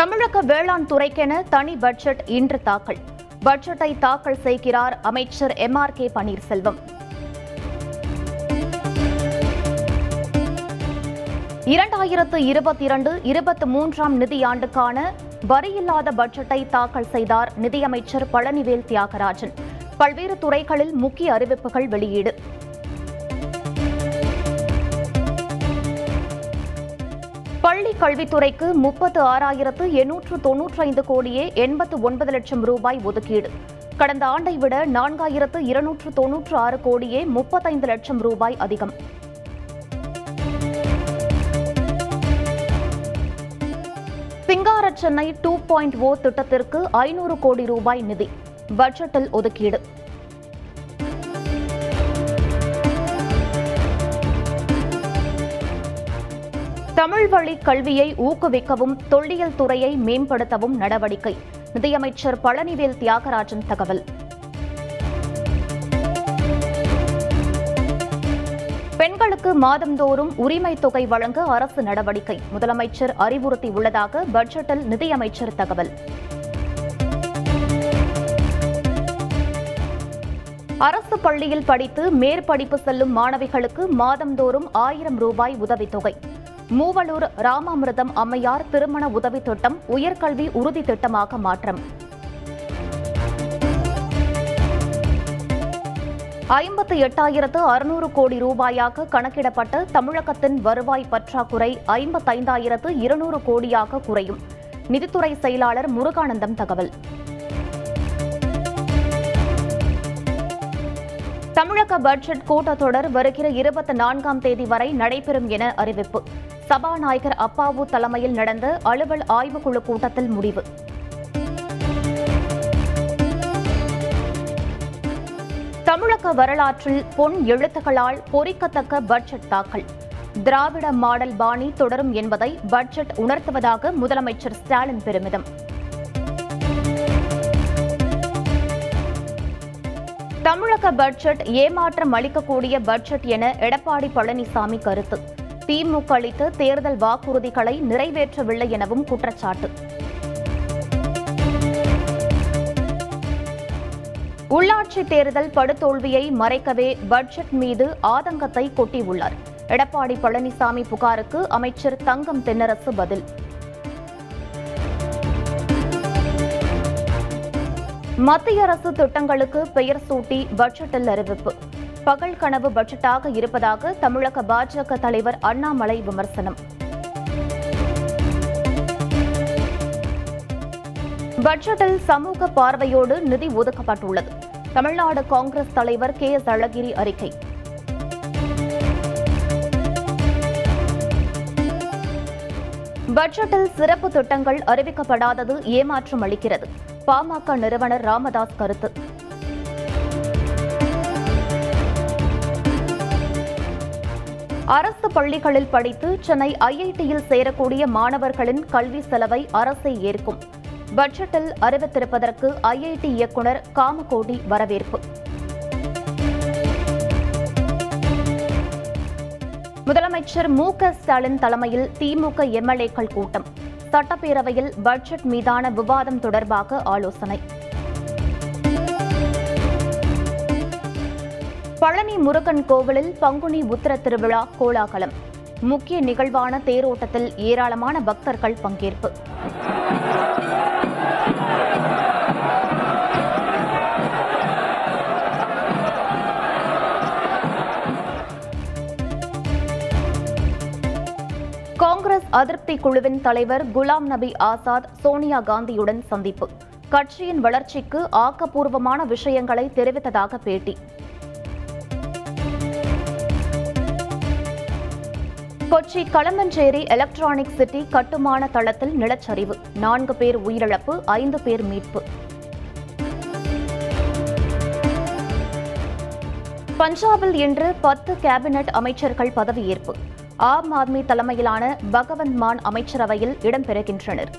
தமிழக வேளாண் துறைக்கென தனி பட்ஜெட் இன்று தாக்கல். பட்ஜெட்டை தாக்கல் செய்கிறார் அமைச்சர் எம் ஆர் கே பன்னீர்செல்வம். இரண்டாயிரத்து இருபத்தி இரண்டு இருபத்தி மூன்றாம் நிதியாண்டுக்கான வரியில்லாத பட்ஜெட்டை தாக்கல் செய்தார் நிதியமைச்சர் பழனிவேல் தியாகராஜன். பல்வேறு துறைகளில் முக்கிய அறிவிப்புகள் வெளியீடு. பள்ளி கல்வித்துறைக்கு முப்பத்து ஆறாயிரத்து எண்ணூற்று தொன்னூற்றைந்து கோடியே எண்பத்து ஒன்பது லட்சம் ரூபாய் ஒதுக்கீடு. கடந்த ஆண்டை விட நான்காயிரத்து இருநூற்று தொன்னூற்று ஆறு கோடியே முப்பத்தைந்து லட்சம் ரூபாய் அதிகம். சிங்கார சென்னை டூ பாயிண்ட் ஓ திட்டத்திற்கு ஐநூறு கோடி ரூபாய் நிதி. பட்ஜெட்டில் ஒதுக்கீடு. தமிழ் வழி கல்வியை ஊக்குவிக்கவும் தொல்லியல் துறையை மேம்படுத்தவும் நடவடிக்கை. நிதியமைச்சர் பழனிவேல் தியாகராஜன் தகவல். பெண்களுக்கு மாதந்தோறும் உரிமை தொகை வழங்க அரசு நடவடிக்கை. முதலமைச்சர் அறிவுறுத்தியுள்ளதாக பட்ஜெட்டில் நிதியமைச்சர் தகவல். அரசு பள்ளியில் படித்து மேற்படிப்பு செல்லும் மாணவிகளுக்கு மாதந்தோறும் ஆயிரம் ரூபாய் உதவித்தொகை. மூவலூர் ராமாமிர்தம் அம்மையார் திருமண உதவி திட்டம் உயர்கல்வி உறுதி திட்டமாக மாற்றம். ஐம்பத்து எட்டாயிரத்து அறுநூறு கோடி ரூபாயாக கணக்கிடப்பட்ட தமிழகத்தின் வருவாய் பற்றாக்குறை ஐம்பத்தைந்தாயிரத்து இருநூறு கோடியாக குறையும். நிதித்துறை செயலாளர் முருகானந்தம் தகவல். தமிழக பட்ஜெட் கூட்டத்தொடர் வருகிற இருபத்தி நான்காம் தேதி வரை நடைபெறும் என அறிவிப்பு. சபாநாயகர் அப்பாவு தலைமையில் நடந்த அலுவல் ஆய்வுக்குழு கூட்டத்தில் முடிவு. தமிழக வரலாற்றில் பொன் எழுத்துக்களால் பொறிக்கத்தக்க பட்ஜெட் தாக்கல். திராவிட மாடல் பாணி தொடரும் என்பதை பட்ஜெட் உணர்த்துவதாக முதலமைச்சர் ஸ்டாலின் பெருமிதம். தமிழக பட்ஜெட் ஏமாற்றம் அளிக்கக்கூடிய பட்ஜெட் என எடப்பாடி பழனிசாமி கருத்து. திமுக அளித்த தேர்தல் வாக்குறுதிகளை நிறைவேற்றவில்லை எனவும் குற்றச்சாட்டு. உள்ளாட்சி தேர்தல் படுதோல்வியை மறைக்கவே பட்ஜெட் மீது ஆதங்கத்தை கொட்டியுள்ளார். எடப்பாடி பழனிசாமி புகாருக்கு அமைச்சர் தங்கம் தென்னரசு பதில். மத்திய அரசு திட்டங்களுக்கு பெயர் சூட்டி பட்ஜெட்டில் அறிவிப்பு. பகல் கனவு பட்ஜெட்டாக இருப்பதாக தமிழக பாஜக தலைவர் அண்ணாமலை விமர்சனம். பட்ஜெட்டில் சமூக பார்வையோடு நிதி ஒதுக்கப்பட்டுள்ளது. தமிழ்நாடு காங்கிரஸ் தலைவர் கே எஸ் அழகிரி அறிக்கை. பட்ஜெட்டில் சிறப்பு திட்டங்கள் அறிவிக்கப்படாதது ஏமாற்றம் அளிக்கிறது. பாமக நிறுவனர் ராமதாஸ் கருத்து. அரசு பள்ளிகளில் படித்து சென்னை ஐஐடியில் சேரக்கூடிய மாணவர்களின் கல்வி செலவை அரசே ஏற்கும். பட்ஜெட்டில் அறிவித்திருப்பதற்கு ஐஐடி இயக்குநர் காமகோடி வரவேற்பு. முதலமைச்சர் மு க ஸ்டாலின் தலைமையில் திமுக எம்எல்ஏக்கள் கூட்டம். சட்டப்பேரவையில் பட்ஜெட் மீதான விவாதம் தொடர்பாக ஆலோசனை. பழனி முருகன் கோவிலில் பங்குனி உத்திர திருவிழா கோலாகலம். முக்கிய நிகழ்வான தேரோட்டத்தில் ஏராளமான பக்தர்கள் பங்கேற்பு. காங்கிரஸ் அதிருப்தி குழுவின் தலைவர் குலாம் நபி ஆசாத் சோனியா காந்தியுடன் சந்திப்பு. கட்சியின் வளர்ச்சிக்கு ஆக்கப்பூர்வமான விஷயங்களை தெரிவித்ததாக பேட்டி. கொச்சி களமஞ்சேரி எலக்ட்ரானிக் சிட்டி கட்டுமான தளத்தில் நிலச்சரிவு. நான்கு பேர் உயிரிழப்பு ஐந்து பேர் மீட்பு. பஞ்சாபில் இன்று பத்து கேபினெட் அமைச்சர்கள் பதவியேற்பு. ஆம் ஆத்மி தலைமையிலான பகவந்த் மான் அமைச்சரவையில் இடம்பெறுகின்றனர்.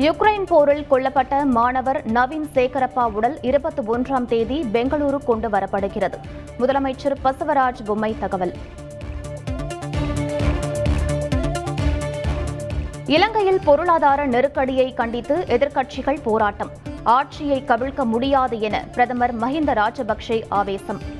யுக்ரைன் போரில் கொல்லப்பட்ட மாணவர் நவீன் சேகரப்பா உடல் இருபத்தி ஒன்றாம் தேதி பெங்களூரு கொண்டு வரப்படுகிறது. முதலமைச்சர் பசவராஜ் பொம்மை தகவல். இலங்கையில் பொருளாதார நெருக்கடியை கண்டித்து எதிர்க்கட்சிகள் போராட்டம். ஆட்சியை கவிழ்க்க முடியாது என பிரதமர் மஹிந்த ராஜபக்சே ஆவேசம்.